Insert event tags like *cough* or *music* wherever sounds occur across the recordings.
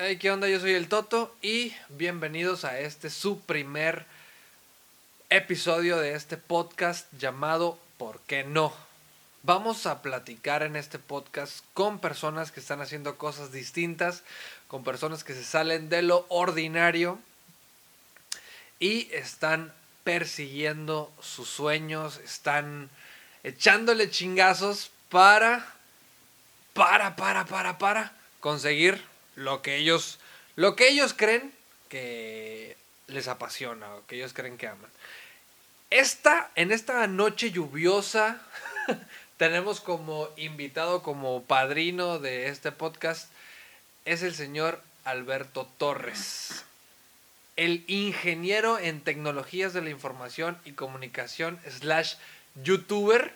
Hey, ¿qué onda? Yo soy el Toto y bienvenidos a este su primer episodio de este podcast llamado ¿Por qué no? Vamos a platicar en este podcast con personas que están haciendo cosas distintas, con personas que se salen de lo ordinario y están persiguiendo sus sueños, están echándole chingazos para, para, para, para, para conseguir lo que ellos, lo que ellos creen que les apasiona o que ellos creen que aman. Esta, en esta noche lluviosa, *laughs* tenemos como invitado, como padrino de este podcast, es el señor Alberto Torres, el ingeniero en tecnologías de la información y comunicación slash youtuber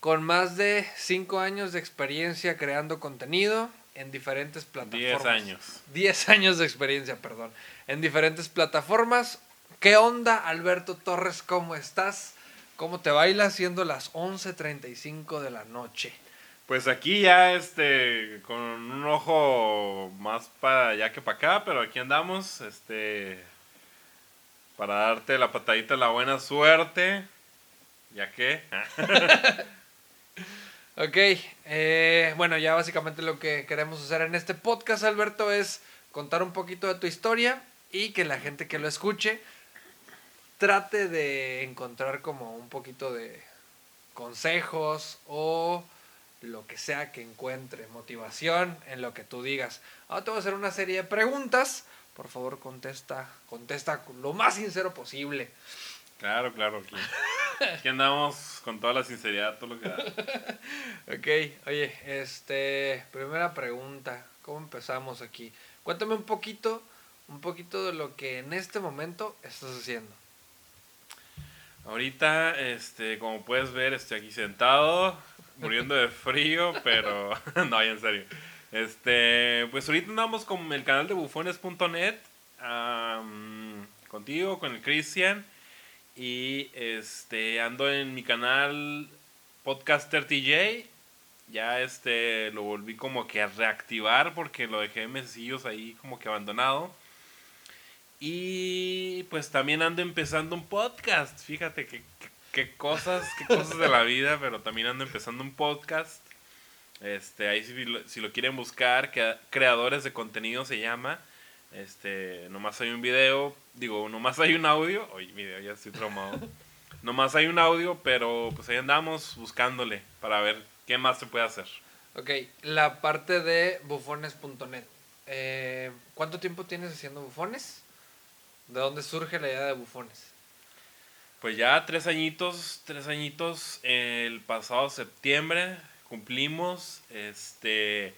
con más de 5 años de experiencia creando contenido en diferentes plataformas. 10 años. 10 años de experiencia, perdón. En diferentes plataformas. ¿Qué onda, Alberto Torres? ¿Cómo estás? ¿Cómo te baila siendo las 11.35 de la noche? Pues aquí ya este con un ojo más para allá que para acá, pero aquí andamos este para darte la patadita la buena suerte. ¿Ya qué? *laughs* Ok, eh, bueno, ya básicamente lo que queremos hacer en este podcast, Alberto, es contar un poquito de tu historia y que la gente que lo escuche trate de encontrar como un poquito de consejos o lo que sea que encuentre, motivación en lo que tú digas. Ahora te voy a hacer una serie de preguntas. Por favor, contesta, contesta lo más sincero posible. Claro, claro, aquí. Aquí andamos con toda la sinceridad, todo lo que da. *laughs* Ok, oye, este, primera pregunta, ¿cómo empezamos aquí? Cuéntame un poquito, un poquito de lo que en este momento estás haciendo. Ahorita, este, como puedes ver, estoy aquí sentado, muriendo de frío, *laughs* pero *laughs* no, en serio. Este, pues ahorita andamos con el canal de bufones.net, am, contigo, con el Cristian, y este, ando en mi canal Podcaster TJ. Ya este, lo volví como que a reactivar porque lo dejé mesecillos ahí como que abandonado. Y pues también ando empezando un podcast. Fíjate qué, qué- qué cosas, qué cosas de la vida, pero también ando empezando un podcast. Este, ahí si lo, quieren buscar, que creadores de contenido se llama. Este, nomás hay un video, digo, nomás hay un audio. Oye, video, ya estoy traumado. *laughs* nomás hay un audio, pero pues ahí andamos buscándole para ver qué más se puede hacer. Ok, la parte de bufones.net. Eh, ¿Cuánto tiempo tienes haciendo bufones? ¿De dónde surge la idea de bufones? Pues ya tres añitos, tres añitos, el pasado septiembre cumplimos, este,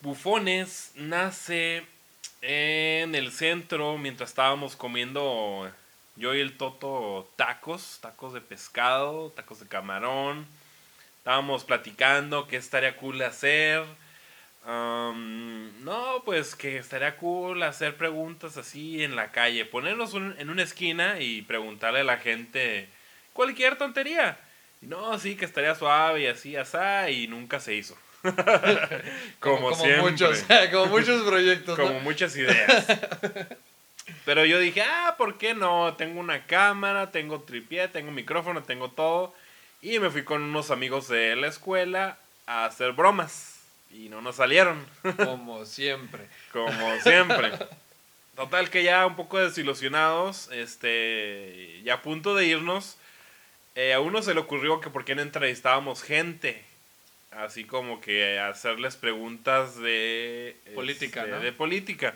Bufones nace en el centro mientras estábamos comiendo yo y el Toto tacos, tacos de pescado, tacos de camarón, estábamos platicando qué estaría cool hacer, no, pues que estaría cool hacer preguntas así en la calle, ponernos en una esquina y preguntarle a la gente cualquier tontería. No, sí, que estaría suave y así, asá, y nunca se hizo. *laughs* como, siempre. muchos, *laughs* como muchos proyectos. ¿no? Como muchas ideas. *laughs* Pero yo dije, ah, ¿por qué no? Tengo una cámara, tengo tripié, tengo micrófono, tengo todo. Y me fui con unos amigos de la escuela a hacer bromas. Y no nos salieron, Como siempre. como siempre. Total que ya un poco desilusionados, este, ya a punto de irnos, eh, a uno se le ocurrió que por qué no entrevistábamos gente. Así como que hacerles preguntas de... Política, este, ¿no? De política.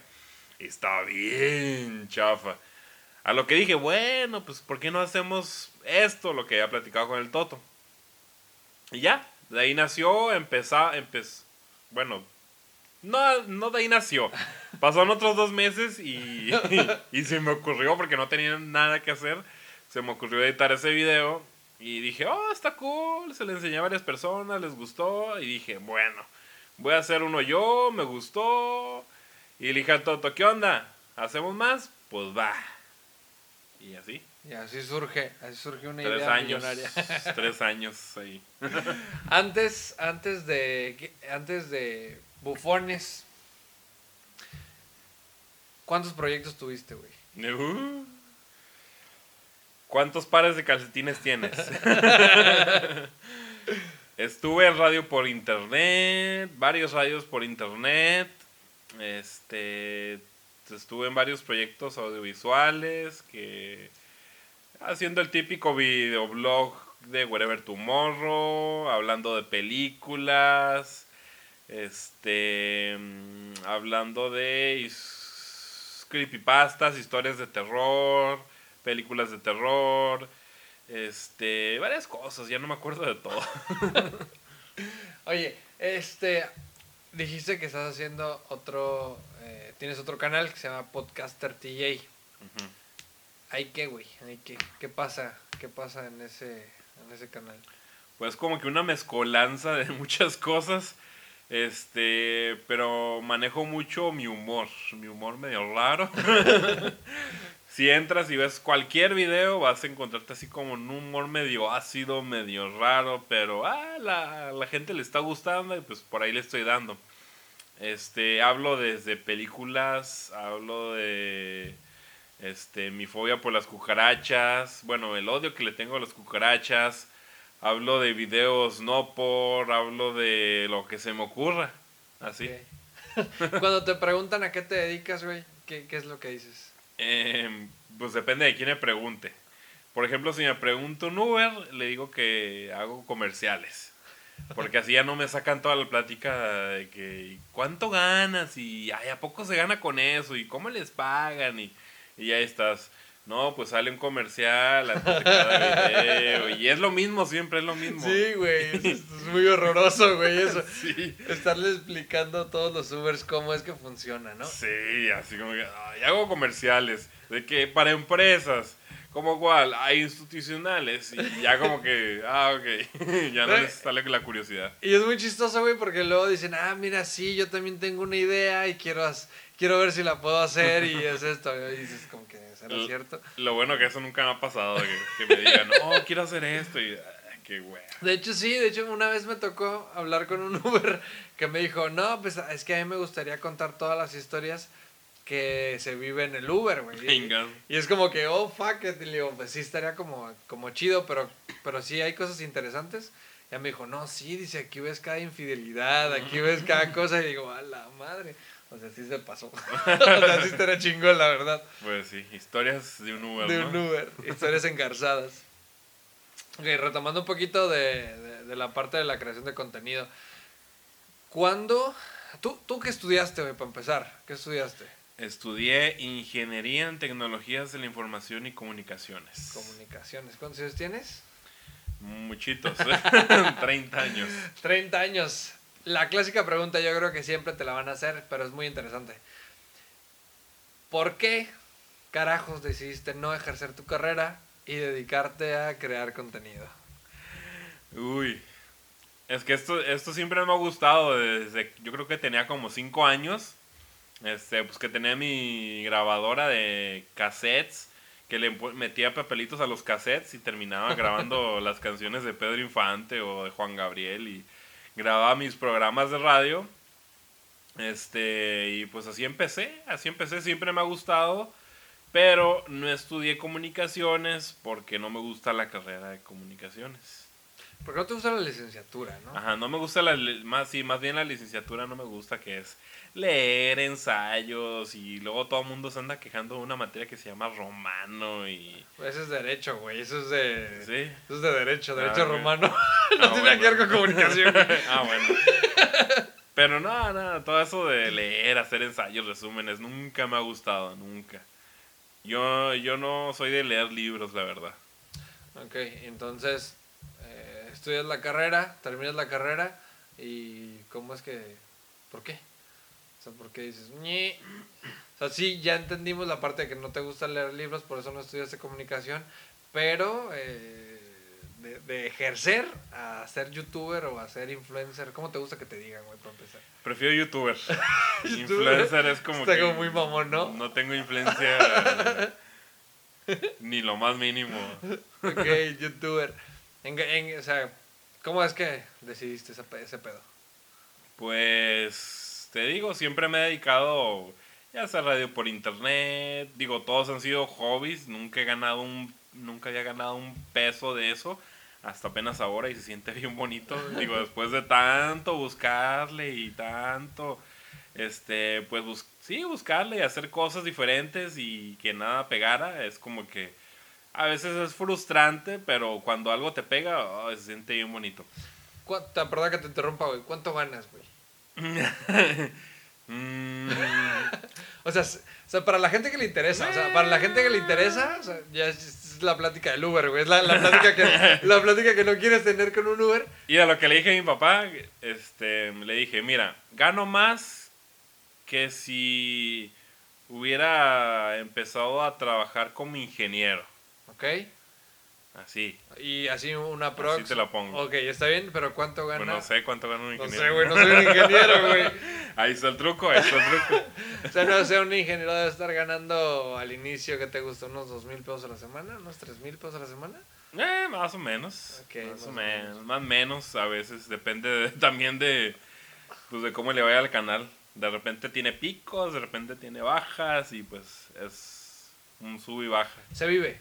Y estaba bien chafa. A lo que dije, bueno, pues ¿por qué no hacemos esto? Lo que había platicado con el Toto. Y ya, de ahí nació, empezó, empezó, bueno, no, no de ahí nació. Pasaron otros dos meses *laughs* y, y se me ocurrió, porque no tenía nada que hacer, se me ocurrió editar ese video y dije, oh, está cool, se le enseñé a varias personas, les gustó y dije, bueno, voy a hacer uno yo, me gustó. Y le dije al Toto, ¿qué onda? ¿Hacemos más? Pues va. Y así, Y así surge, así surge una tres idea años, millonaria. *laughs* tres años ahí. *laughs* Antes, antes de, antes de bufones, ¿Cuántos proyectos tuviste, güey? Uh. ¿Cuántos pares de calcetines tienes? *laughs* Estuve en radio por internet, varios radios por internet. Este, estuve en varios proyectos audiovisuales que haciendo el típico videoblog de Wherever Tomorrow, hablando de películas, este, mm, hablando de creepypastas, historias de terror, películas de terror, este, varias cosas, ya no me acuerdo de todo. *laughs* Oye, este, dijiste que estás haciendo otro, eh, tienes otro canal que se llama Podcaster TJ. ¿Hay qué, güey? ¿Hay qué? ¿Qué pasa? ¿Qué pasa en ese, en ese canal? Pues como que una mezcolanza de *laughs* muchas cosas. Este, pero manejo mucho mi humor, mi humor medio raro. *laughs* si entras y ves cualquier video, vas a encontrarte así como un humor medio ácido, medio raro, pero ah, la, la gente le está gustando y pues por ahí le estoy dando. Este, hablo desde películas, hablo de este, mi fobia por las cucarachas, bueno, el odio que le tengo a las cucarachas, hablo de videos no por, hablo de lo que se me ocurra. Así. *laughs* Cuando te preguntan a qué te dedicas, güey, ¿qué, es lo que dices? Em, pues depende de quién me pregunte. Por ejemplo, si me pregunto un Uber, le digo que hago comerciales. Porque así ya no me sacan toda la plática de que ¿cuánto ganas? Y ay, ¿a poco se gana con eso? ¿Y cómo les pagan? Y, y ya estás. No, pues sale un comercial antes de cada video. Y es lo mismo, siempre es lo mismo. Sí, güey. *laughs* Es, muy horroroso, güey, eso. *laughs* Sí. Estarle explicando a todos los Ubers cómo es que funciona, ¿no? Sí, así como que. Ay, hago comerciales. De que para empresas. Como cual, hay institucionales. Y ya como que. Ah, ok. *laughs* ya no les sale la curiosidad. Y es muy chistoso, güey, porque luego dicen, ah, mira, sí, yo también tengo una idea y quiero, quiero ver si la puedo hacer. Y es esto. Y dices, como que ¿será cierto? Lo bueno que eso nunca me ha pasado, que, me digan, oh, quiero hacer esto y ah, qué wea. De hecho, sí, de hecho, una vez me tocó hablar con un *laughs* Uber que me dijo, no, pues es que a mí me gustaría contar todas las historias que se vive en el Uber, güey. Y, es como que, oh, fuck it. Y le digo, pues sí, estaría como, como chido, pero, pero sí hay cosas interesantes. Ya me dijo, no, sí, dice, aquí ves cada infidelidad, aquí ves cada cosa. Y digo, a la madre. O sea, sí se pasó. *laughs* o sea, sí estaría chingón, la verdad. Pues sí, historias de un Uber. De un Uber, historias engarzadas. Ok, retomando un poquito de, de, la parte de la creación de contenido. ¿Cuándo? ¿Tú, tú qué estudiaste, güey, para empezar? ¿Qué estudiaste? Estudié Ingeniería en Tecnologías de la Información y Comunicaciones. Comunicaciones. ¿Cuántos años tienes? Muchitos, *laughs* 30 años. 30 años. La clásica pregunta yo creo que siempre te la van a hacer, pero es muy interesante. ¿Por qué carajos decidiste no ejercer tu carrera y dedicarte a crear contenido? Uy, es que esto, esto siempre me ha gustado desde, yo creo que tenía como 5 años, este, pues que tenía mi grabadora de cassettes, que le metía papelitos a los cassettes y terminaba grabando *laughs* las canciones de Pedro Infante o de Juan Gabriel y grababa mis programas de radio. Este, y pues así empecé, así empecé, siempre me ha gustado, pero no estudié comunicaciones porque no me gusta la carrera de comunicaciones. Porque no te gusta la licenciatura, ¿no? Ajá, no me gusta la, más, sí, más bien la licenciatura no me gusta, que es leer ensayos y luego todo el mundo se anda quejando de una materia que se llama romano y... Pues eso es derecho, güey, eso es de... ¿Sí? Eso es de derecho, ah, derecho romano. *laughs* no ah, tiene que ver con comunicación. *laughs* ah, bueno. Pero no, no, todo eso de leer, hacer ensayos, resúmenes, nunca me ha gustado, nunca. Yo, yo no soy de leer libros, la verdad. Ok, entonces estudias la carrera, terminas la carrera y ¿cómo es que... ¿Por qué? O sea, porque dices, Ñe. o sea, sí, ya entendimos la parte de que no te gusta leer libros, por eso no estudiaste comunicación, pero eh, de, ejercer a ser youtuber o a ser influencer, ¿cómo te gusta que te digan, güey, para empezar? Prefiero youtuber. *laughs* influencer es como Está como muy mamón, ¿no? No tengo influencia *laughs* ni lo más mínimo. ok, youtuber. O sea, ¿cómo es que decidiste ese, pedo? Pues te digo, siempre me he dedicado ya sea radio por internet, digo, todos han sido hobbies, nunca he ganado un, nunca había ganado un peso de eso, hasta apenas ahora y se siente *laughs* bien bonito, digo, después de tanto buscarle y tanto, este, pues sí, buscarle y hacer cosas diferentes y que nada pegara, es como que a veces es frustrante, pero cuando algo te pega, oh, se siente bien bonito. ¿Cuánto, perdón que te interrumpa, güey, ¿cuánto ganas, güey? *laughs* Mm, *laughs* O sea, o sea, para la gente que le interesa, o sea, para la gente que le interesa, o sea, ya es, es la plática del Uber, güey. Es la, la plática que, *laughs* la plática que no quieres tener con un Uber. Y a lo que le dije a mi papá, este, le dije, mira, gano más que si hubiera empezado a trabajar como ingeniero. ¿Ok? Así. Y así una prox. Así te la pongo. Ok, está bien, pero ¿cuánto gana? Pues no sé cuánto gana un No ingeniero. sé, güey, no soy un ingeniero, *laughs* güey. Ahí está el truco, ahí está el truco. *laughs* O sea, no sé, un ingeniero debe estar ganando al inicio, ¿qué te gusta? ¿Unos dos mil pesos a la semana? ¿Unos tres mil pesos a la semana? Eh, más o menos. Ok, más, más o menos. menos. Más o menos a veces. Depende de- *laughs* también de, pues, de cómo le vaya al canal. De repente tiene picos, de repente tiene bajas y pues es un sub y baja. Se vive.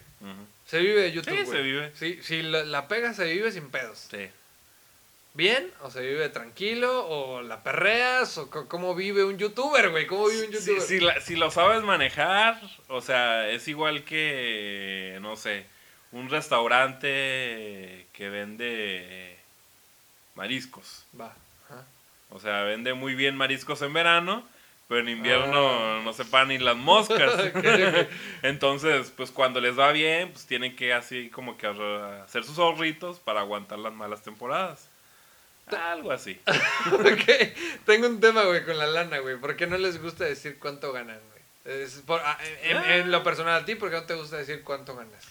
Se vive de YouTube. Sí, se vive. Sí, si la, la pega, se vive sin pedos. Sí. ¿Bien? ¿O se vive tranquilo? ¿O la perreas? ¿O cómo vive un youtuber, güey? ¿Cómo vive un Si, youtuber? si la- si lo sabes manejar, o sea, es igual que, no sé, un restaurante que vende mariscos. Va. Ajá. O sea, vende muy bien mariscos en verano, pero en invierno Ah. no se paran ni las moscas. *laughs* Entonces, pues cuando les va bien, pues tienen que así como que hacer sus ahorritos para aguantar las malas temporadas. Algo así. *laughs* tengo un tema, güey, con la lana, güey. ¿Por qué no les gusta decir cuánto ganan, güey? Es por- ah, en, en- en lo personal a ti, ¿por qué no te gusta decir cuánto ganas?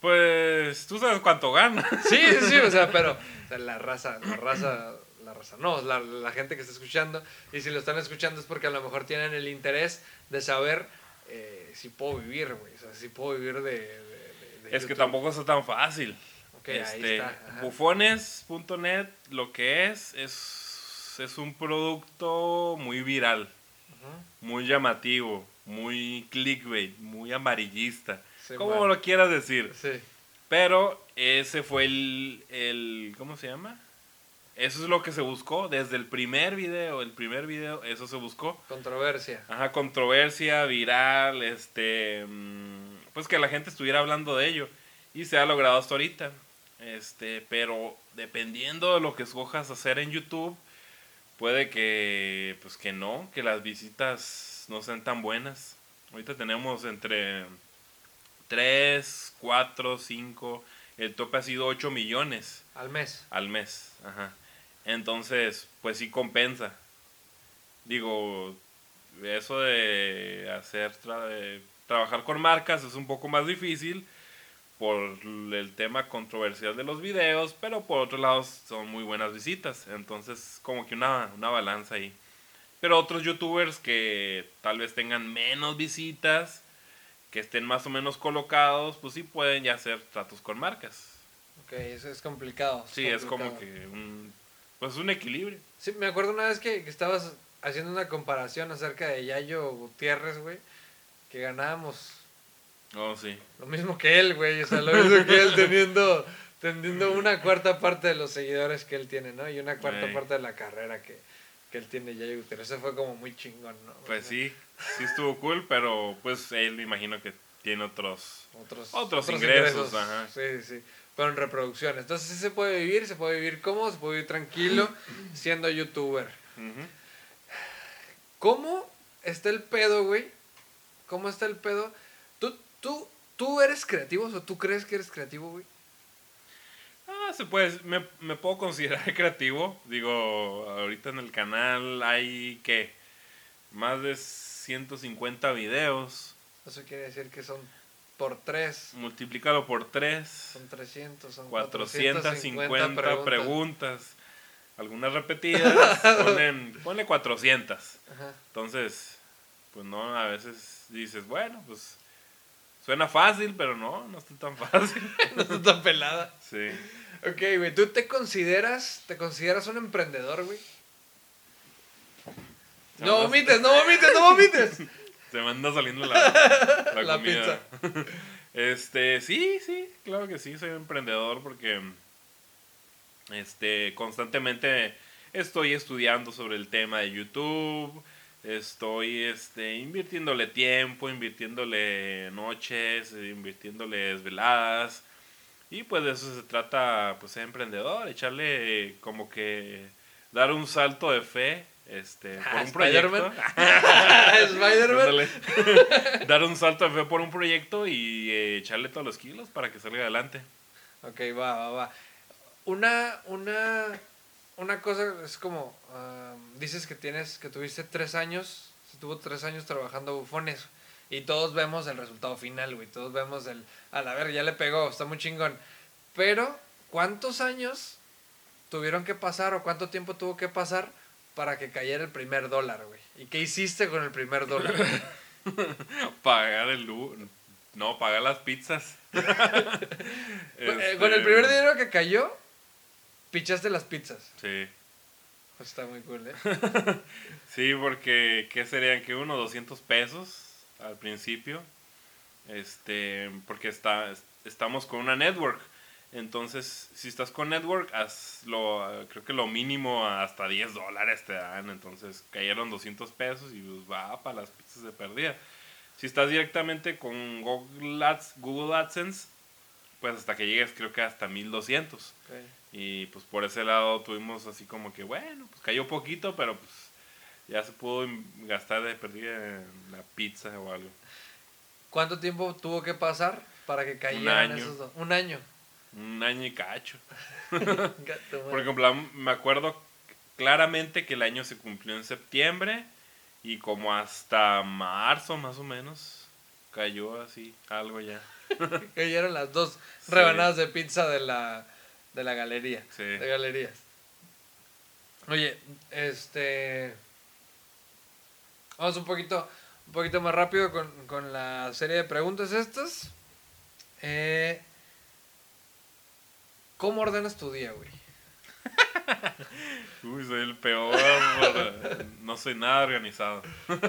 Pues tú sabes cuánto gana. Sí, sí, sí, o sea, pero o sea, la raza, la raza, la raza, no, la, la gente que está escuchando, y si lo están escuchando es porque a lo mejor tienen el interés de saber eh, si puedo vivir, güey, o sea, si puedo vivir de... de- de- de Es que tampoco es tan fácil. Ok, Este, está. bufones.net lo que es, es es un producto muy viral, muy llamativo, muy clickbait, muy amarillista, Sí, como man. lo quieras decir. Sí, Pero ese fue el, el ¿cómo se llama? Eso es lo que se buscó desde el primer video, el primer video, eso se buscó. controversia. Ajá, controversia, viral, este, mm, pues que la gente estuviera hablando de ello y se ha logrado hasta ahorita. Este, pero dependiendo de lo que escojas hacer en YouTube, puede que, pues que no, que las visitas no sean tan buenas. Ahorita tenemos entre 3, 4, 5, el tope ha sido 8 millones Al mes. al mes. Ajá. Entonces, pues sí compensa. Digo, eso de hacer, tra- de trabajar con marcas es un poco más difícil por el tema controversial de los videos, pero por otro lado son muy buenas visitas. Entonces, como que una, una balanza ahí. Pero otros youtubers que tal vez tengan menos visitas, que estén más o menos colocados, pues sí pueden ya hacer tratos con marcas. Ok, eso es complicado. Sí, es como que un, pues un equilibrio. Sí, me acuerdo una vez que, que estabas haciendo una comparación acerca de Yayo Gutiérrez, güey, que ganábamos Oh, sí. lo mismo que él, güey, o sea, lo *laughs* mismo que él teniendo, teniendo una cuarta parte de los seguidores que él tiene, ¿no? Y una cuarta Ey. parte de la carrera que, que él tiene Yayo Gutiérrez. Eso fue como muy chingón, ¿no? Pues O sea, sí, sí estuvo cool, pero pues él me imagino que tiene otros... Otros, Otros ingresos, ajá. Sí, sí. Pero en reproducciones. Entonces sí se puede vivir, se puede vivir cómodo, se puede vivir tranquilo siendo youtuber. ¿Cómo está el pedo, güey? ¿Cómo está el pedo? ¿Tú, tú, tú eres creativo o tú crees que eres creativo, güey? Ah, se puede, me, me puedo considerar *laughs* creativo. Digo, ahorita en el canal hay que más de 150 videos. Eso quiere decir que son por tres, Multiplícalo por 3, son 300, son 450 450 preguntas. Algunas repetidas, *laughs* ponen, ponle 400. Ajá. Entonces, pues no, a veces dices, bueno, pues suena fácil, pero no, no está tan fácil. *laughs* No está tan pelada. Sí. Ok, güey, ¿tú te consideras, te consideras un emprendedor, güey? No No, vomites, no vomites, no vomites. *laughs* Se me anda saliendo la, *laughs* la, La comida. Este, sí, sí, claro que sí, soy emprendedor porque este constantemente estoy estudiando sobre el tema de YouTube, estoy este invirtiéndole tiempo, invirtiéndole noches, invirtiéndole desveladas. Y pues de eso se trata pues ser emprendedor, echarle como que dar un salto de fe este, por *laughs* Ah, un proyecto. Spider-Man. Spider-Man. Dar un salto de fe por un proyecto y eh, echarle todos los kilos para que salga adelante. Ok, va, va, va. Una, una, una cosa es como, ah, dices que tienes, que tuviste tres años, se tuvo tres años trabajando bufones y todos vemos el resultado final, güey, todos vemos el, a la ver, ya le pegó, está muy chingón. Pero, ¿cuántos años tuvieron que pasar o cuánto tiempo tuvo que pasar para que cayera el primer dólar, güey? ¿Y qué hiciste con el primer dólar? *laughs* Pagar el No, pagar las pizzas. *laughs* Eh, Con el primer dinero que cayó, pichaste las pizzas. Sí. Está muy cool, ¿eh? *laughs* Sí, porque ¿qué serían? Que uno, 200 pesos al principio. Este, porque está, estamos con una network. Entonces, si estás con network, haz lo, creo que lo mínimo hasta 10 dólares te dan. Entonces, cayeron 200 pesos y pues va para las pizzas de perdida. Si estás directamente con Google, Ads- Google AdSense, pues hasta que llegues creo que hasta 1200. Ok. Y pues por ese lado tuvimos así como que, bueno, pues cayó poquito, pero pues ya se pudo gastar de perdida en la pizza o algo. ¿Cuánto tiempo tuvo que pasar para que cayeran año. esos dos? Un año. Un año y cacho. *laughs* *laughs* Por ejemplo, me acuerdo claramente que el año se cumplió en septiembre y como hasta marzo más o menos cayó así algo ya. *laughs* Cayeron las dos Sí. rebanadas de pizza de la, de la galería. Sí. De galerías. Oye, este. Vamos un poquito, un poquito más rápido con, con la serie de preguntas estas. Eh, ¿Cómo ordenas tu día, güey? *laughs* Uy, soy el peor. no soy nada organizado. *laughs*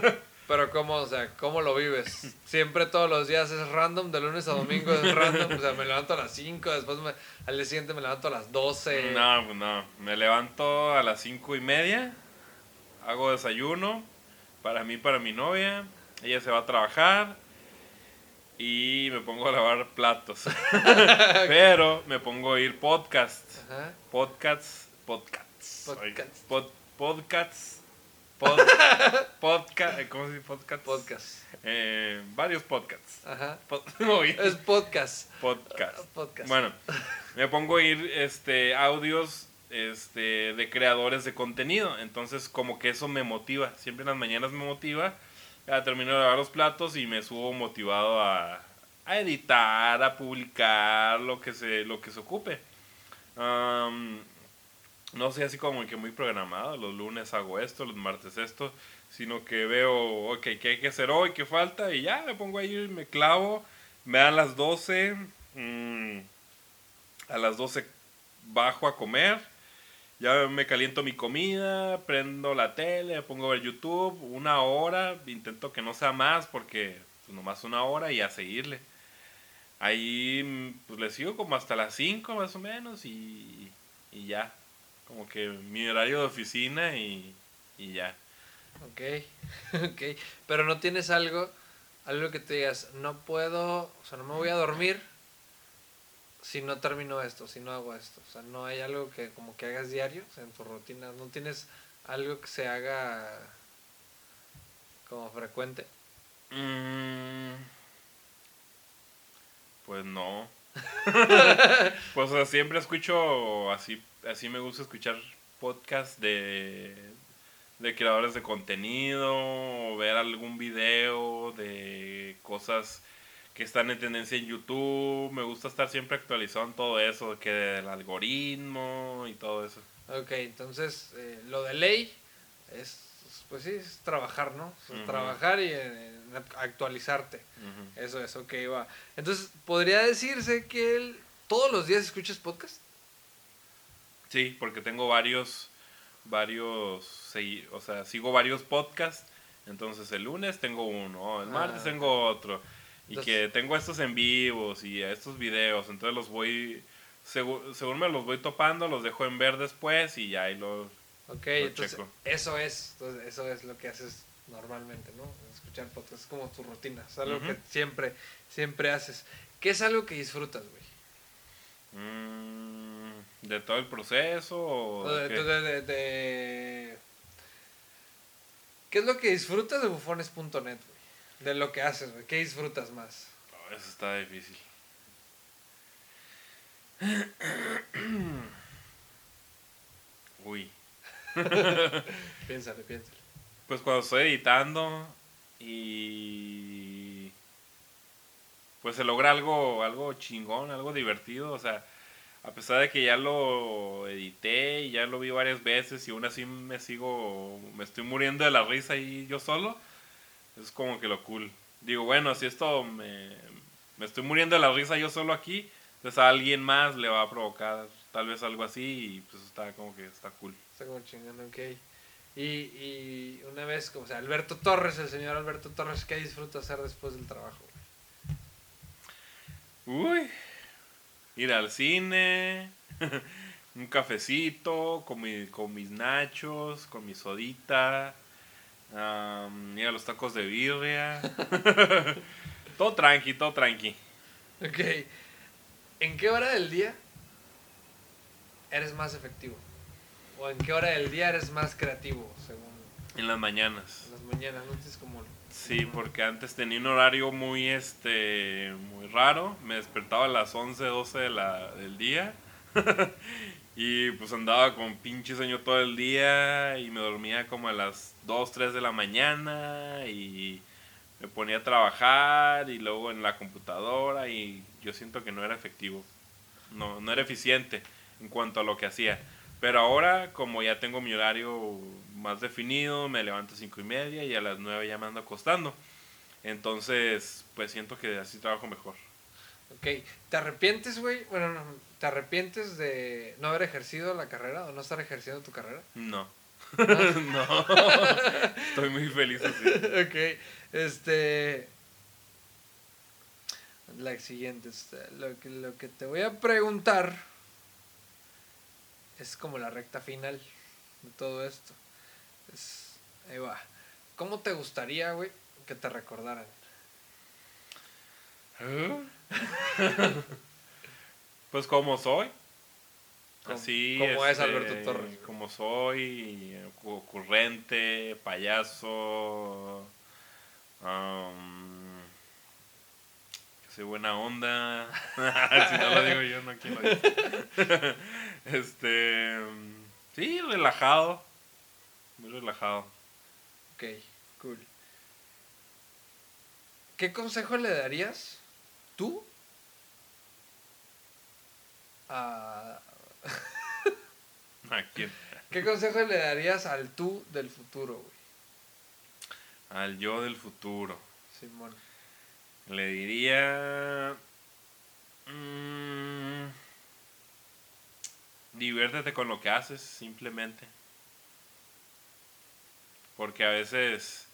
Pero cómo, o sea, ¿cómo lo vives? Siempre todos los días es random, de lunes a domingo es random, o sea, me levanto a las 5, después me- al día siguiente me levanto a las 12. No, pues no. Me levanto a las cinco y media, hago desayuno para mí, para mi novia. Ella se va a trabajar y me pongo a lavar platos. *laughs* *laughs* Pero me pongo a oír podcasts, Ajá. podcasts, podcasts, Podcasts. Pod- podcasts, pod- *laughs* podca- ¿cómo se dice podcast? Podcast. Eh, varios podcasts. Ajá. Pod- Es podcast. podcast. Podcast. Bueno, me pongo a ir este, audios este, de creadores de contenido. Entonces, como que eso me motiva. Siempre en las mañanas me motiva. Ya termino de lavar los platos y me subo motivado a, a editar, a publicar, lo que se, lo que se ocupe. Am, no sé, así como que muy programado. Los lunes hago esto, los martes esto. Sino que veo, ok, ¿qué hay que hacer hoy? ¿Qué falta? Y ya me pongo ahí, me clavo. Me dan las 12. mm, a las 12 bajo a comer. Ya me caliento mi comida, prendo la tele, pongo a ver YouTube, una hora, intento que no sea más porque pues, nomás una hora y a seguirle. Ahí pues le sigo como hasta las 5 más o menos y, y ya. Como que mi horario de oficina y, y ya. Ok, *laughs* ok. Pero no tienes algo, algo que te digas, no puedo, o sea, no me voy a dormir si no termino esto, si no hago esto. O sea, no hay algo que como que hagas diario o sea, en tu rutina. No tienes algo que se haga como frecuente. Mm, pues no. *laughs* *laughs* pues o sea, siempre escucho así, así me gusta escuchar podcasts de, de creadores de contenido, o ver algún video de cosas que están en tendencia en YouTube. Me gusta estar siempre actualizado en todo eso, que del algoritmo y todo eso. Ok, entonces eh, lo de ley es, pues sí, es trabajar, ¿no? O sea, Ujú. Trabajar y eh, actualizarte. Ujú. Eso es, ok, va. Entonces, ¿podría decirse que él, todos los días escuchas podcast? Sí, porque tengo varios, varios, o sea, sigo varios podcasts, Entonces el lunes tengo uno, el Ah, martes ok. tengo otro. Y Entonces- que tengo estos en vivos y estos videos. Entonces los voy, según, según me los voy topando, los dejo en ver después y ya ahí lo... Ok, Lo entonces checo. eso es, entonces, eso es lo que haces normalmente, ¿no? Escuchar podcast es como tu rutina, es algo que siempre, siempre haces. ¿Qué es algo que disfrutas, güey? Mm, ¿De todo el proceso o O de de- qué? de- de- de- ¿Qué es lo que disfrutas de bufones.net, güey? De lo que haces, güey. ¿Qué disfrutas más? Oh, eso está difícil. *clears throat* Uy. *laughs* Piénsale, piénsale. Pues cuando estoy editando y pues se logra algo, algo chingón, algo divertido, o sea, a pesar de que ya lo edité y ya lo vi varias veces y aún así me sigo, me estoy muriendo de la risa ahí yo solo, es como que lo cool. Digo, bueno, si esto me, me estoy muriendo de la risa yo solo aquí, pues a alguien más le va a provocar tal vez algo así y pues está como que está cool. Está como chingando, ok. Y, y una vez, o sea, Alberto Torres, el señor Alberto Torres, ¿qué disfruta hacer después del trabajo? Uy, ir al cine, *laughs* un cafecito, con, mi- con mis nachos, con mi sodita, am, ir a los tacos de birria. *laughs* todo tranqui, todo tranqui. Ok. ¿En qué hora del día eres más efectivo? ¿O en qué hora del día eres más creativo, según En las mañanas. las mañanas? ¿No tienes como... Sí, porque antes tenía un horario muy, este, muy raro. Me despertaba a las 11, 12 de la, del día. *laughs* y pues andaba con pinche sueño todo el día y me dormía como a las 2, 3 de la mañana y me ponía a trabajar y luego en la computadora y yo siento que no era efectivo. No, no era eficiente en cuanto a lo que hacía. Pero ahora, como ya tengo mi horario más definido, me levanto a cinco y media y a las 9 ya me ando acostando. Entonces, pues siento que así trabajo mejor. Ok. ¿Te arrepientes, güey? Bueno, no, ¿te arrepientes de no haber ejercido la carrera o no estar ejerciendo tu carrera? No. *laughs* no. Estoy muy feliz así. ok. Este. La siguiente. este, Lo que, lo que te voy a preguntar es como la recta final de todo esto. Es, ahí va. ¿Cómo te gustaría, güey, que te recordaran? *laughs* Pues como soy. Así como es este, Alberto Torres. Como soy, ocurrente, payaso. que soy buena onda. *laughs* si no lo digo yo, no dice. *laughs* este. Sí, relajado. Muy relajado. Ok, cool. ¿Qué consejo le darías tú a... *laughs* ¿A quién? ¿Qué consejo le darías al tú del futuro, güey? Al yo del futuro. Simón. Le diría. mm, diviértete con lo que haces, simplemente. Porque a veces.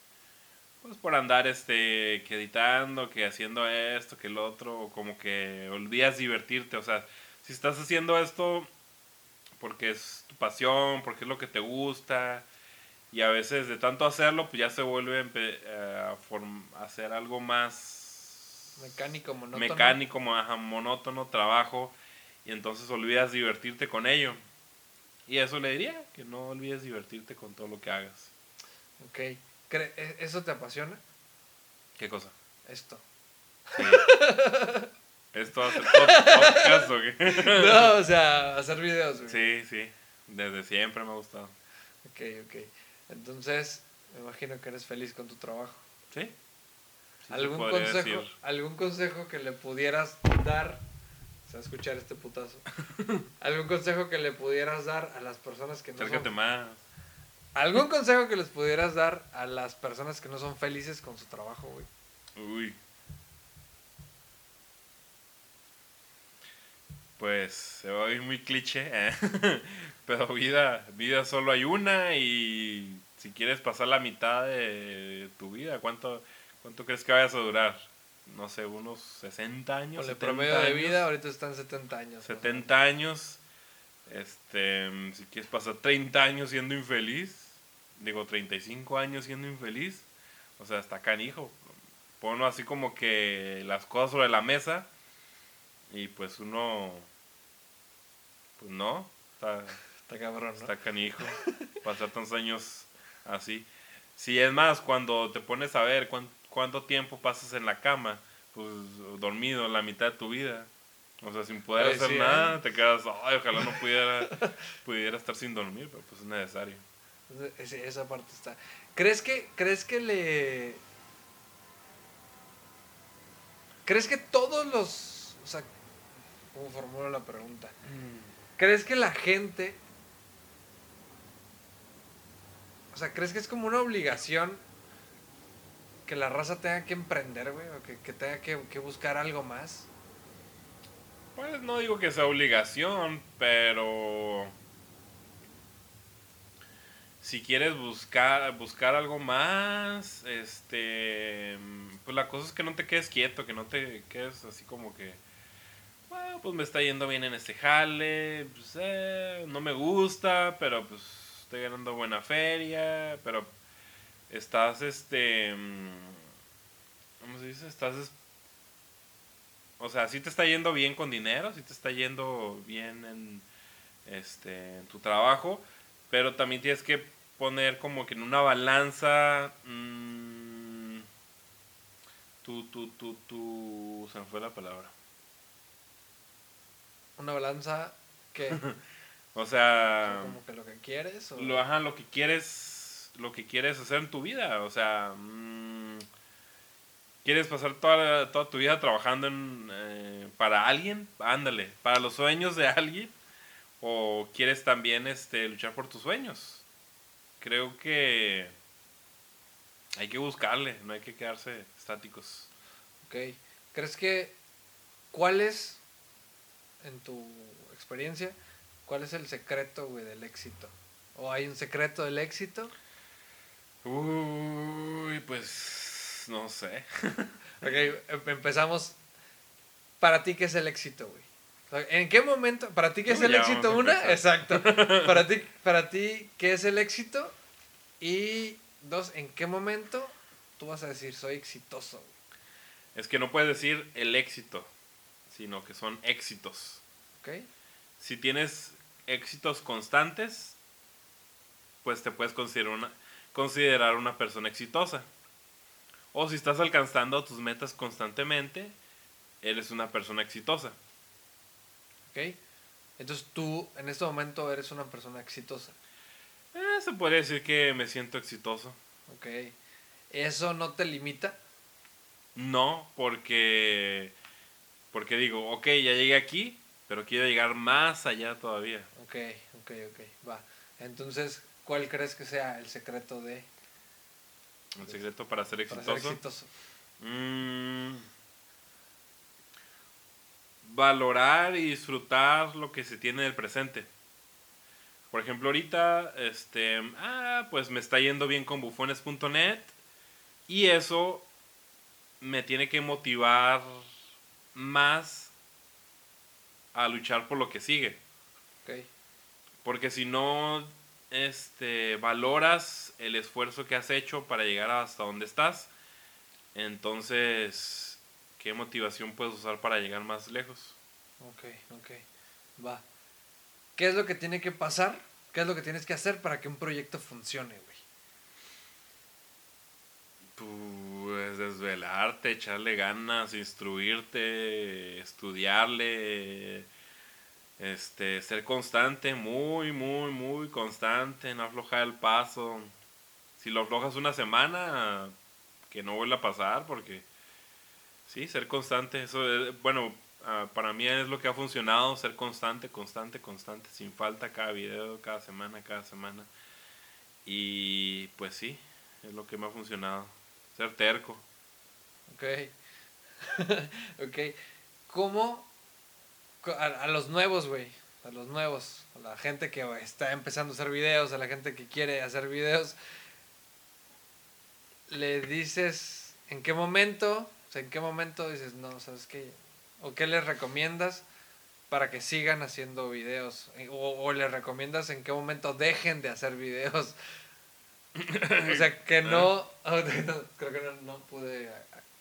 Pues por andar este. que editando, que haciendo esto, que lo otro, como que olvidas divertirte. O sea, si estás haciendo esto porque es tu pasión, porque es lo que te gusta. Y a veces de tanto hacerlo, pues ya se vuelve eh, a hacer algo más Mecánico, monótono. mecánico, ajá, monótono, trabajo, y entonces olvidas divertirte con ello. Y eso le diría, que no olvides divertirte con todo lo que hagas. Ok. ¿E- ¿Eso te apasiona? ¿Qué cosa? Esto. Sí. *laughs* ¿Esto hace pod- podcast o qué? *laughs* no, o sea, hacer videos, güey. Sí, sí, desde siempre me ha gustado. Ok, ok. Entonces, me imagino que eres feliz con tu trabajo. ¿Sí? ¿Algún, consejo, decir. ¿Algún consejo que le pudieras dar? Se va a escuchar este putazo. *laughs* ¿Algún consejo que le pudieras dar a las personas que no Acércate son... más. ¿Algún consejo que les pudieras dar a las personas que no son felices con su trabajo, güey? Uy. Pues se va a ir muy cliché, ¿eh? *laughs* pero vida, vida solo hay una y si quieres pasar la mitad de tu vida, ¿cuánto, cuánto crees que vayas a durar? No sé, unos 60 años. el promedio de vida ahorita están 70 años. 70 años. Este, si quieres pasar 30 años siendo infeliz, digo 35 años siendo infeliz, o sea, está canijo. Ponlo así como que las cosas sobre la mesa y pues uno, pues no, está, está cabrón, ¿no? Está canijo, pasar tantos años así. Si es más, cuando te pones a ver cuánto, tiempo pasas en la cama, pues dormido la mitad de tu vida. O sea, sin poder hacer nada, ¿eh? te quedas, ay, ojalá no pudiera, pudiera estar sin dormir, pero pues es necesario. Esa parte está. ¿Crees que, crees que le... ¿Crees que todos los... O sea, ¿cómo formulo la pregunta? Mm. ¿Crees que la gente... O sea, ¿crees que es como una obligación que la raza tenga que emprender, güey? O que, tenga que, que buscar algo más? Pues no digo que sea obligación, pero si quieres buscar, buscar algo más, este, pues la cosa es que no te quedes quieto, que no te quedes así como que, bueno, pues me está yendo bien en este jale, pues, eh, no me gusta, pero pues estoy ganando buena feria, pero estás, este, ¿cómo se dice? Estás, o sea, sí te está yendo bien con dinero, sí te está yendo bien en, este, en tu trabajo, pero también tienes que poner como que en una balanza. Mmm, tu, tu, tu, tu. Se me fue la palabra. Una balanza que. *laughs* o sea. como que lo que quieres. O... Lo, ajá, lo que quieres. Lo que quieres hacer en tu vida. O sea. Mmm, ¿Quieres pasar toda, toda tu vida trabajando en, eh, para alguien? Ándale, para los sueños de alguien. ¿O quieres también este, luchar por tus sueños? Creo que hay que buscarle, no hay que quedarse estáticos. Ok. ¿Crees que cuál es, en tu experiencia, cuál es el secreto, güey, del éxito? ¿O hay un secreto del éxito? Uy, pues no sé. *laughs* ok, em, empezamos. ¿Para ti qué es el éxito, güey? ¿En qué momento? ¿Para ti qué es el éxito? Una, exacto. *laughs* Para ti, para ti, ¿qué es el éxito? Y dos, ¿en qué momento tú vas a decir soy exitoso? Es que no puedes decir el éxito, sino que son éxitos. Ok. Si tienes éxitos constantes, pues te puedes considerar una, considerar una persona exitosa. O si estás alcanzando tus metas constantemente, eres una persona exitosa. Ok. Entonces tú en este momento eres una persona exitosa. Eh, se podría decir que me siento exitoso. Ok. ¿Eso no te limita? No, porque. Porque digo, ok, ya llegué aquí, pero quiero llegar más allá todavía. Ok, ok, ok. Va. Entonces, ¿cuál crees que sea el secreto de. El secreto para ser exitoso? Para ser exitoso. Mm, valorar y disfrutar lo que se tiene del presente. Por ejemplo, ahorita, este, ah, pues me está yendo bien con bufones.net y eso me tiene que motivar más a luchar por lo que sigue. Porque si no este, valoras el esfuerzo que has hecho para llegar hasta donde estás, entonces, ¿qué motivación puedes usar para llegar más lejos? Ok, ok, va. ¿Qué es lo que tiene que pasar? ¿Qué es lo que tienes que hacer para que un proyecto funcione, güey? Pues desvelarte, echarle ganas, instruirte, estudiarle, este, ser constante, muy, muy, muy constante, no aflojar el paso. Si lo aflojas una semana, que no vuelva a pasar, porque sí, ser constante, eso, bueno, Ah, para mí es lo que ha funcionado, ser constante, constante, constante, sin falta cada video, cada semana, cada semana. Y pues sí, es lo que me ha funcionado, ser terco. Ok, *laughs* ok. ¿Cómo a, los nuevos, güey? A los nuevos, a la gente que está empezando a hacer videos, a la gente que quiere hacer videos, le dices en qué momento, en qué momento dices, no, ¿sabes qué? ¿O qué les recomiendas para que sigan haciendo videos? Eh, O, o les recomiendas en qué momento dejen de hacer videos. *coughs* o sea, que no, *laughs* creo que no, no pude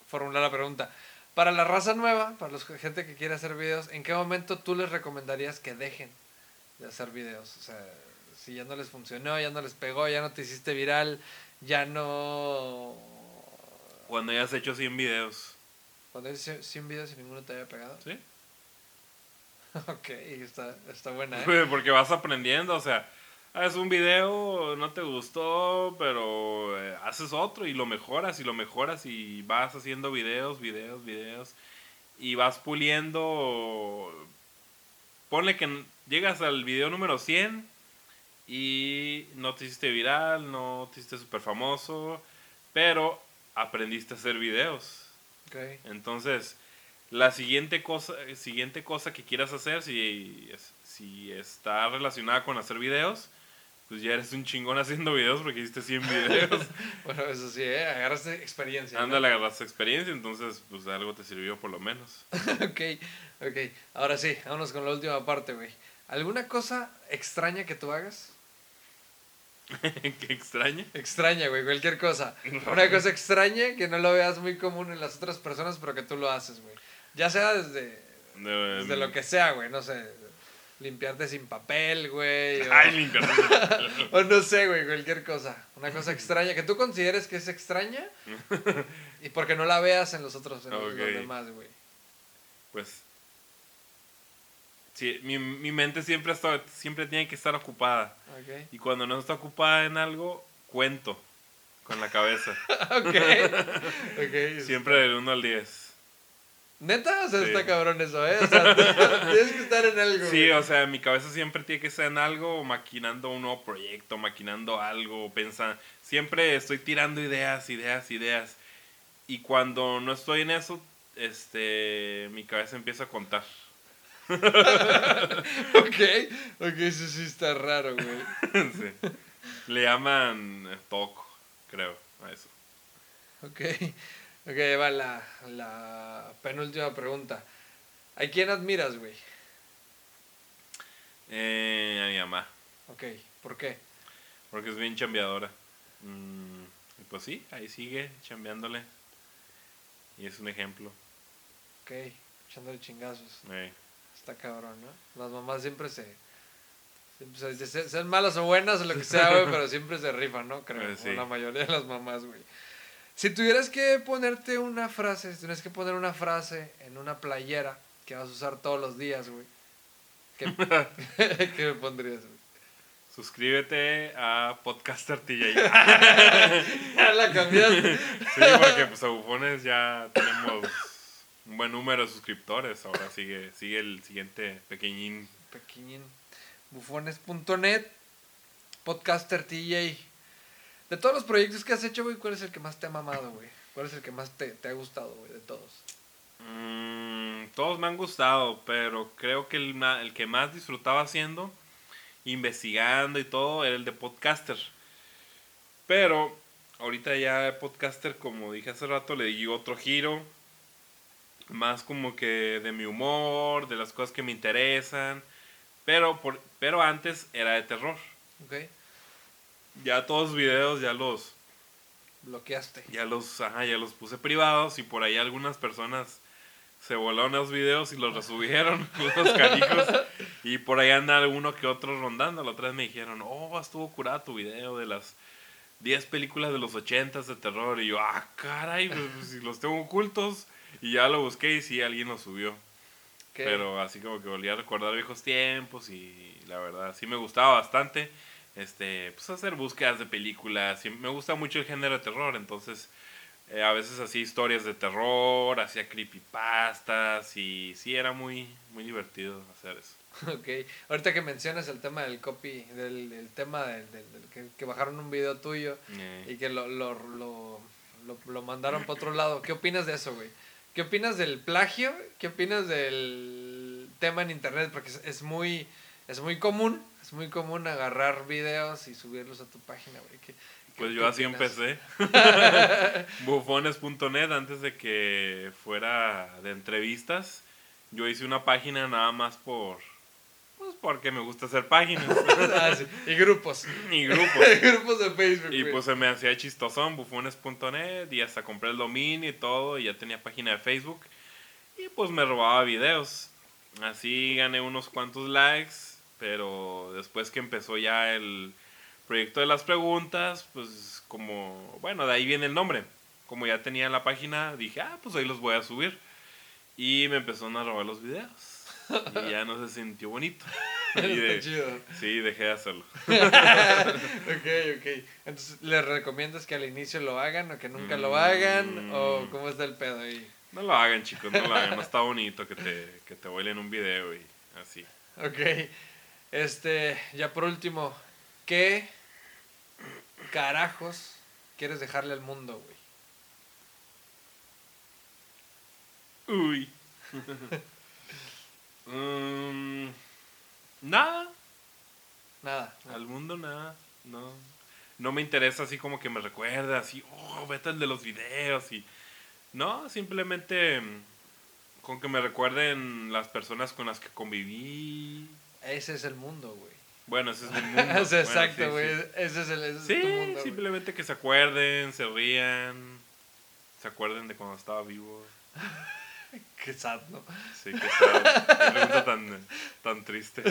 formular la pregunta. Para la raza nueva, para la gente que quiere hacer videos, ¿en qué momento tú les recomendarías que dejen de hacer videos? O sea, si ya no les funcionó, ya no les pegó, ya no te hiciste viral, ya no... Cuando hayas hecho 100 videos. Cuando hice 100 videos y ninguno te había pegado. ¿Sí? *laughs* Ok, está, está buena, ¿eh? *laughs* Porque vas aprendiendo, o sea, haces un video, no te gustó, pero eh, haces otro y lo mejoras y lo mejoras y vas haciendo videos, videos, videos y vas puliendo. Ponle que llegas al video número 100 y no te hiciste viral, no te hiciste súper famoso, pero aprendiste a hacer videos. Ok. Entonces, la siguiente cosa, siguiente cosa que quieras hacer, si, si está relacionada con hacer videos, pues ya eres un chingón haciendo videos porque hiciste 100 *laughs* videos. Bueno, eso sí, ¿eh? Agarraste experiencia. ¿no? Ándale, agarraste experiencia, entonces pues algo te sirvió por lo menos. *laughs* ok, ok. Ahora sí, vámonos con la última parte, güey. ¿Alguna cosa extraña que tú hagas? *laughs* Qué extraño. Extraña, güey, cualquier cosa. Una cosa extraña que no lo veas muy común en las otras personas, pero que tú lo haces, güey. Ya sea desde, De- desde lo que sea, güey, no sé. Limpiarte sin papel, güey. O, Ay, limpiar. *laughs* o no sé, güey, cualquier cosa. Una cosa extraña que tú consideres que es extraña *laughs* y porque no la veas en los otros, en los- demás, güey. Pues. Sí, mi, mi mente siempre, está, siempre tiene que estar ocupada. Ok. Y cuando no está ocupada en algo, cuento con la cabeza. *laughs* ok. Ok. *laughs* Siempre del 1 al 10. ¿Neta? O sea, Sí. está cabrón eso, ¿eh? O sea, *laughs* tienes que estar en algo. Sí, güey. o sea, mi cabeza siempre tiene que estar en algo, maquinando un nuevo proyecto, maquinando algo, pensando. Siempre estoy tirando ideas, ideas, ideas. Y cuando no estoy en eso, este, mi cabeza empieza a contar. *laughs* Ok, ok, eso sí está raro, güey. Sí. Le llaman toco, creo, a eso. Ok, ok, va la, la penúltima pregunta. ¿A quién admiras, güey? Eh, a mi mamá, Ok, ¿por qué? porque es bien chambeadora. Mm, y pues sí, ahí sigue chambeándole. Y es un ejemplo. Ok, echándole chingazos. Eh, Está cabrón, ¿no? Las mamás siempre se... siempre se- se- sean malas o buenas o lo que sea, güey, pero siempre se rifan, ¿no? Creo, Eh, sí. la mayoría de las mamás, güey. Si tuvieras que ponerte una frase, si tuvieras que poner una frase en una playera que vas a usar todos los días, güey, ¿qué, *laughs* *laughs* ¿qué me pondrías, güey? suscríbete a Podcaster TJ. *laughs* Ya la cambiaste. Sí, porque pues a Bufones ya tenemos un buen número de suscriptores. Ahora sigue, sigue el siguiente pequeñín. Pequeñín. Bufones.net. Podcaster TJ. De todos los proyectos que has hecho, güey, ¿cuál es el que más te ha mamado, güey? ¿Cuál es el que más te, te ha gustado, güey, de todos? Mm, todos me han gustado, pero creo que el, el que más disfrutaba haciendo, investigando y todo, era el de Podcaster. Pero ahorita ya Podcaster, como dije hace rato, le di otro giro. Más como que de mi humor, de las cosas que me interesan. Pero, por, pero antes era de terror. ¿Ok? Ya todos los videos ya los, Bloqueaste. ya los, ajá, ya los puse privados y por ahí algunas personas se volaron los videos y los *laughs* resubieron, *laughs* los. Y por ahí anda alguno que otro rondando. La otra vez me dijeron, oh, estuvo curado tu video de las 10 películas de los 80 de terror. Y yo, ah, caray, pues, si los tengo ocultos. Y ya lo busqué y sí, alguien lo subió. ¿Qué? Pero así como que volví a recordar viejos tiempos y la verdad sí me gustaba bastante este pues hacer búsquedas de películas. Y me gusta mucho el género de terror, entonces eh, a veces hacía historias de terror, hacía creepypastas y sí era muy muy divertido hacer eso. *laughs* Ok. Ahorita que mencionas el tema del copy, del, del tema del, del- del que, que bajaron un video tuyo Eh, y que lo, lo, lo, lo, lo mandaron para otro lado. ¿Qué opinas de eso, güey? ¿Qué opinas del plagio? ¿Qué opinas del tema en internet? Porque es, es muy es muy común, es muy común agarrar videos y subirlos a tu página, güey. ¿Qué, Pues yo así empecé. *laughs* Bufones.net antes de que fuera de entrevistas. Yo hice una página nada más por pues porque me gusta hacer páginas. *laughs* Ah, y grupos. Y grupos. *laughs* grupos de Facebook. Y pues se me hacía chistosón, bufones.net, y hasta compré el dominio y todo, y ya tenía página de Facebook. Y pues me robaba videos. Así gané unos cuantos likes, pero después que empezó ya el proyecto de las preguntas, pues como, bueno, de ahí viene el nombre. Como ya tenía la página, dije, ah, pues ahí los voy a subir. Y me empezaron a robar los videos. Y ya no se sintió bonito. *laughs* Y chido. Sí, dejé de hacerlo. *laughs* ok, ok. Entonces, ¿les recomiendas que al inicio lo hagan o que nunca lo hagan? ¿O mm. cómo está el pedo ahí? No lo hagan, chicos, no lo hagan. No está bonito que te, que te un video y así. Ok. Este, ya por último, ¿qué carajos quieres dejarle al mundo, güey? Uy. *laughs* Um, nada. Nada. Al mundo nada. No. No me interesa así como que me recuerda así, oh, vete el de los videos y... No, simplemente mm, con que me recuerden las personas con las que conviví. Ese es el mundo, güey. Bueno, ese es el *laughs* mundo. exacto, güey. Ese es el sí, mundo, simplemente que se acuerden, se rían, se acuerden de cuando estaba vivo. *laughs* *laughs* Qué sad, ¿no? Sí, qué sad. Qué pregunta tan, tan triste. *laughs*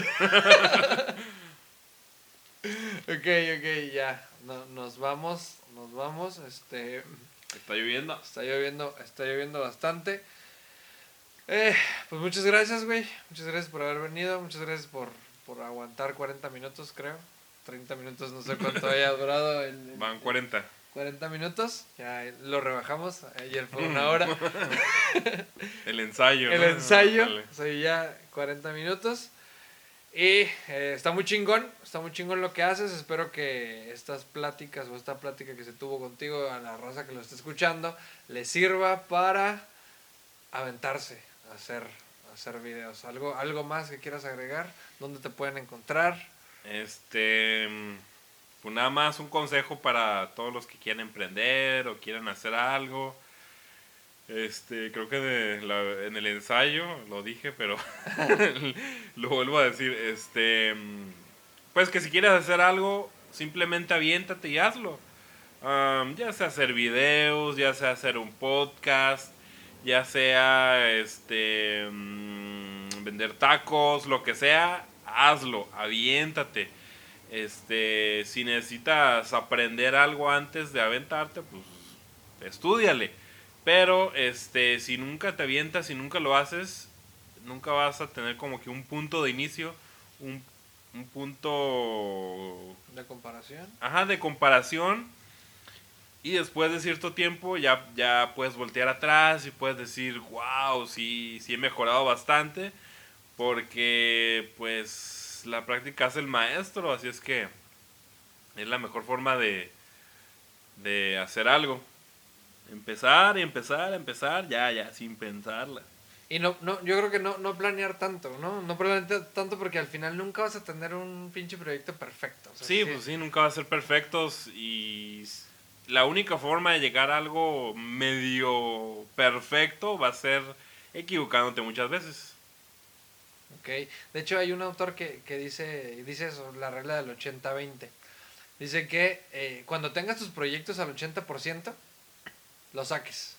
ok, ok, ya. No, nos vamos, nos vamos. Este. Está lloviendo. Está lloviendo, está lloviendo bastante. Eh, pues muchas gracias, güey. Muchas gracias por haber venido. Muchas gracias por, por aguantar 40 minutos, creo. 30 minutos, no sé cuánto haya durado. El, Van 40. 40 minutos, ya lo rebajamos, ayer fue una *laughs* hora. *laughs* el ensayo. El ensayo, soy ya 40 minutos. Y eh, está muy chingón, está muy chingón lo que haces. Espero que estas pláticas o esta plática que se tuvo contigo a la raza que lo está escuchando le sirva para aventarse a hacer, a hacer videos. ¿Algo, ¿Algo más que quieras agregar? ¿Dónde te pueden encontrar? Este pues nada más un consejo para todos los que quieren emprender o quieren hacer algo. Este, creo que en el ensayo lo dije, pero *laughs* lo vuelvo a decir. Este, pues que si quieres hacer algo, simplemente aviéntate y hazlo. ya sea hacer videos, ya sea hacer un podcast, ya sea este mm, vender tacos, lo que sea, hazlo, aviéntate. Este, si necesitas aprender algo antes de aventarte, pues estudiale. Pero este, si nunca te avientas, si nunca lo haces, nunca vas a tener como que un punto de inicio, un, un punto de comparación. Ajá, de comparación. Y después de cierto tiempo ya, ya puedes voltear atrás y puedes decir, wow, sí, sí he mejorado bastante. Porque pues la práctica es el maestro, así es que es la mejor forma de, de hacer algo. Empezar y empezar, empezar, ya, ya, sin pensarla. Y no, no, yo creo que no, no planear tanto, ¿no? No planear tanto porque al final nunca vas a tener un pinche proyecto perfecto. sí, pues sí, nunca va a ser perfectos y la única forma de llegar a algo medio perfecto va a ser equivocándote muchas veces. De hecho, hay un autor que, dice, dice eso, la regla del 80-20. Dice que eh, cuando tengas tus proyectos al 80%, lo saques.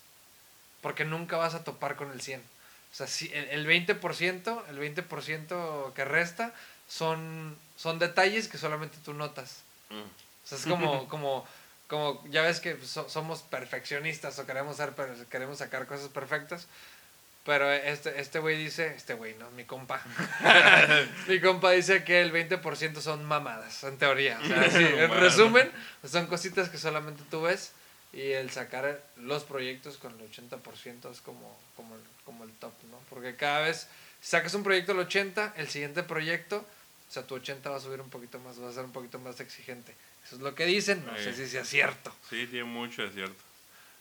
Porque nunca vas a topar con el 100. O sea, si el, 20%, el 20% que resta son, son detalles que solamente tú notas. Mm. O sea, es como, *laughs* como, como ya ves que somos perfeccionistas o queremos, ser, queremos sacar cosas perfectas. Pero este este güey dice, este güey, ¿no? Mi compa. *laughs* Mi compa dice que el 20% son mamadas, en teoría. O sea, *laughs* sí, en resumen, son cositas que solamente tú ves y el sacar los proyectos con el 80% es como, como, el, como el top, ¿no? Porque cada vez sacas un proyecto al 80, el siguiente proyecto, o sea, tu 80 va a subir un poquito más, va a ser un poquito más exigente. Eso es lo que dicen, no sé si sea cierto. Sí, tiene mucho de cierto.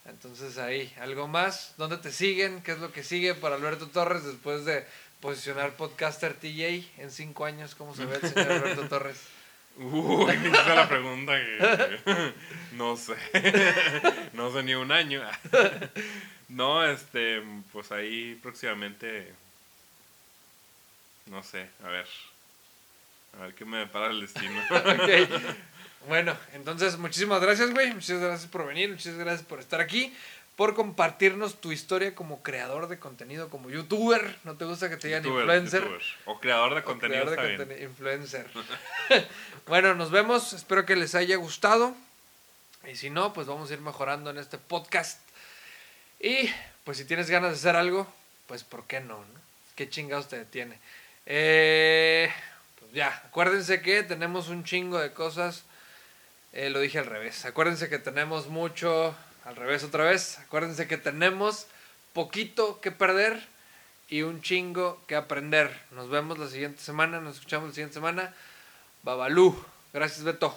Entonces ahí, ¿algo más? ¿Dónde te siguen? ¿Qué es lo que sigue para Alberto Torres después de posicionar podcaster TJ en cinco años? ¿Cómo se ve el señor Alberto *laughs* Torres? Uy, esa es la pregunta que no sé. *laughs* No sé ni un año. *laughs* No, este, pues ahí próximamente no sé, a ver. A ver qué me depara el destino. Ok. Bueno, entonces muchísimas gracias, güey. Muchas gracias por venir, muchas gracias por estar aquí, por compartirnos tu historia como creador de contenido, como youtuber. ¿No te gusta que te digan influencer? youtuber. O creador de O contenido. creador de bien. influencer. *laughs* bueno, nos vemos. Espero que les haya gustado. Y si no, pues vamos a ir mejorando en este podcast. Y pues si tienes ganas de hacer algo, pues ¿por qué no? no? ¿Qué chingados te detiene? Eh, pues ya, acuérdense que tenemos un chingo de cosas. Eh, lo dije al revés. Acuérdense que tenemos mucho. Al revés otra vez. Acuérdense que tenemos poquito que perder y un chingo que aprender. Nos vemos la siguiente semana. Nos escuchamos la siguiente semana. Babalú. Gracias, Beto.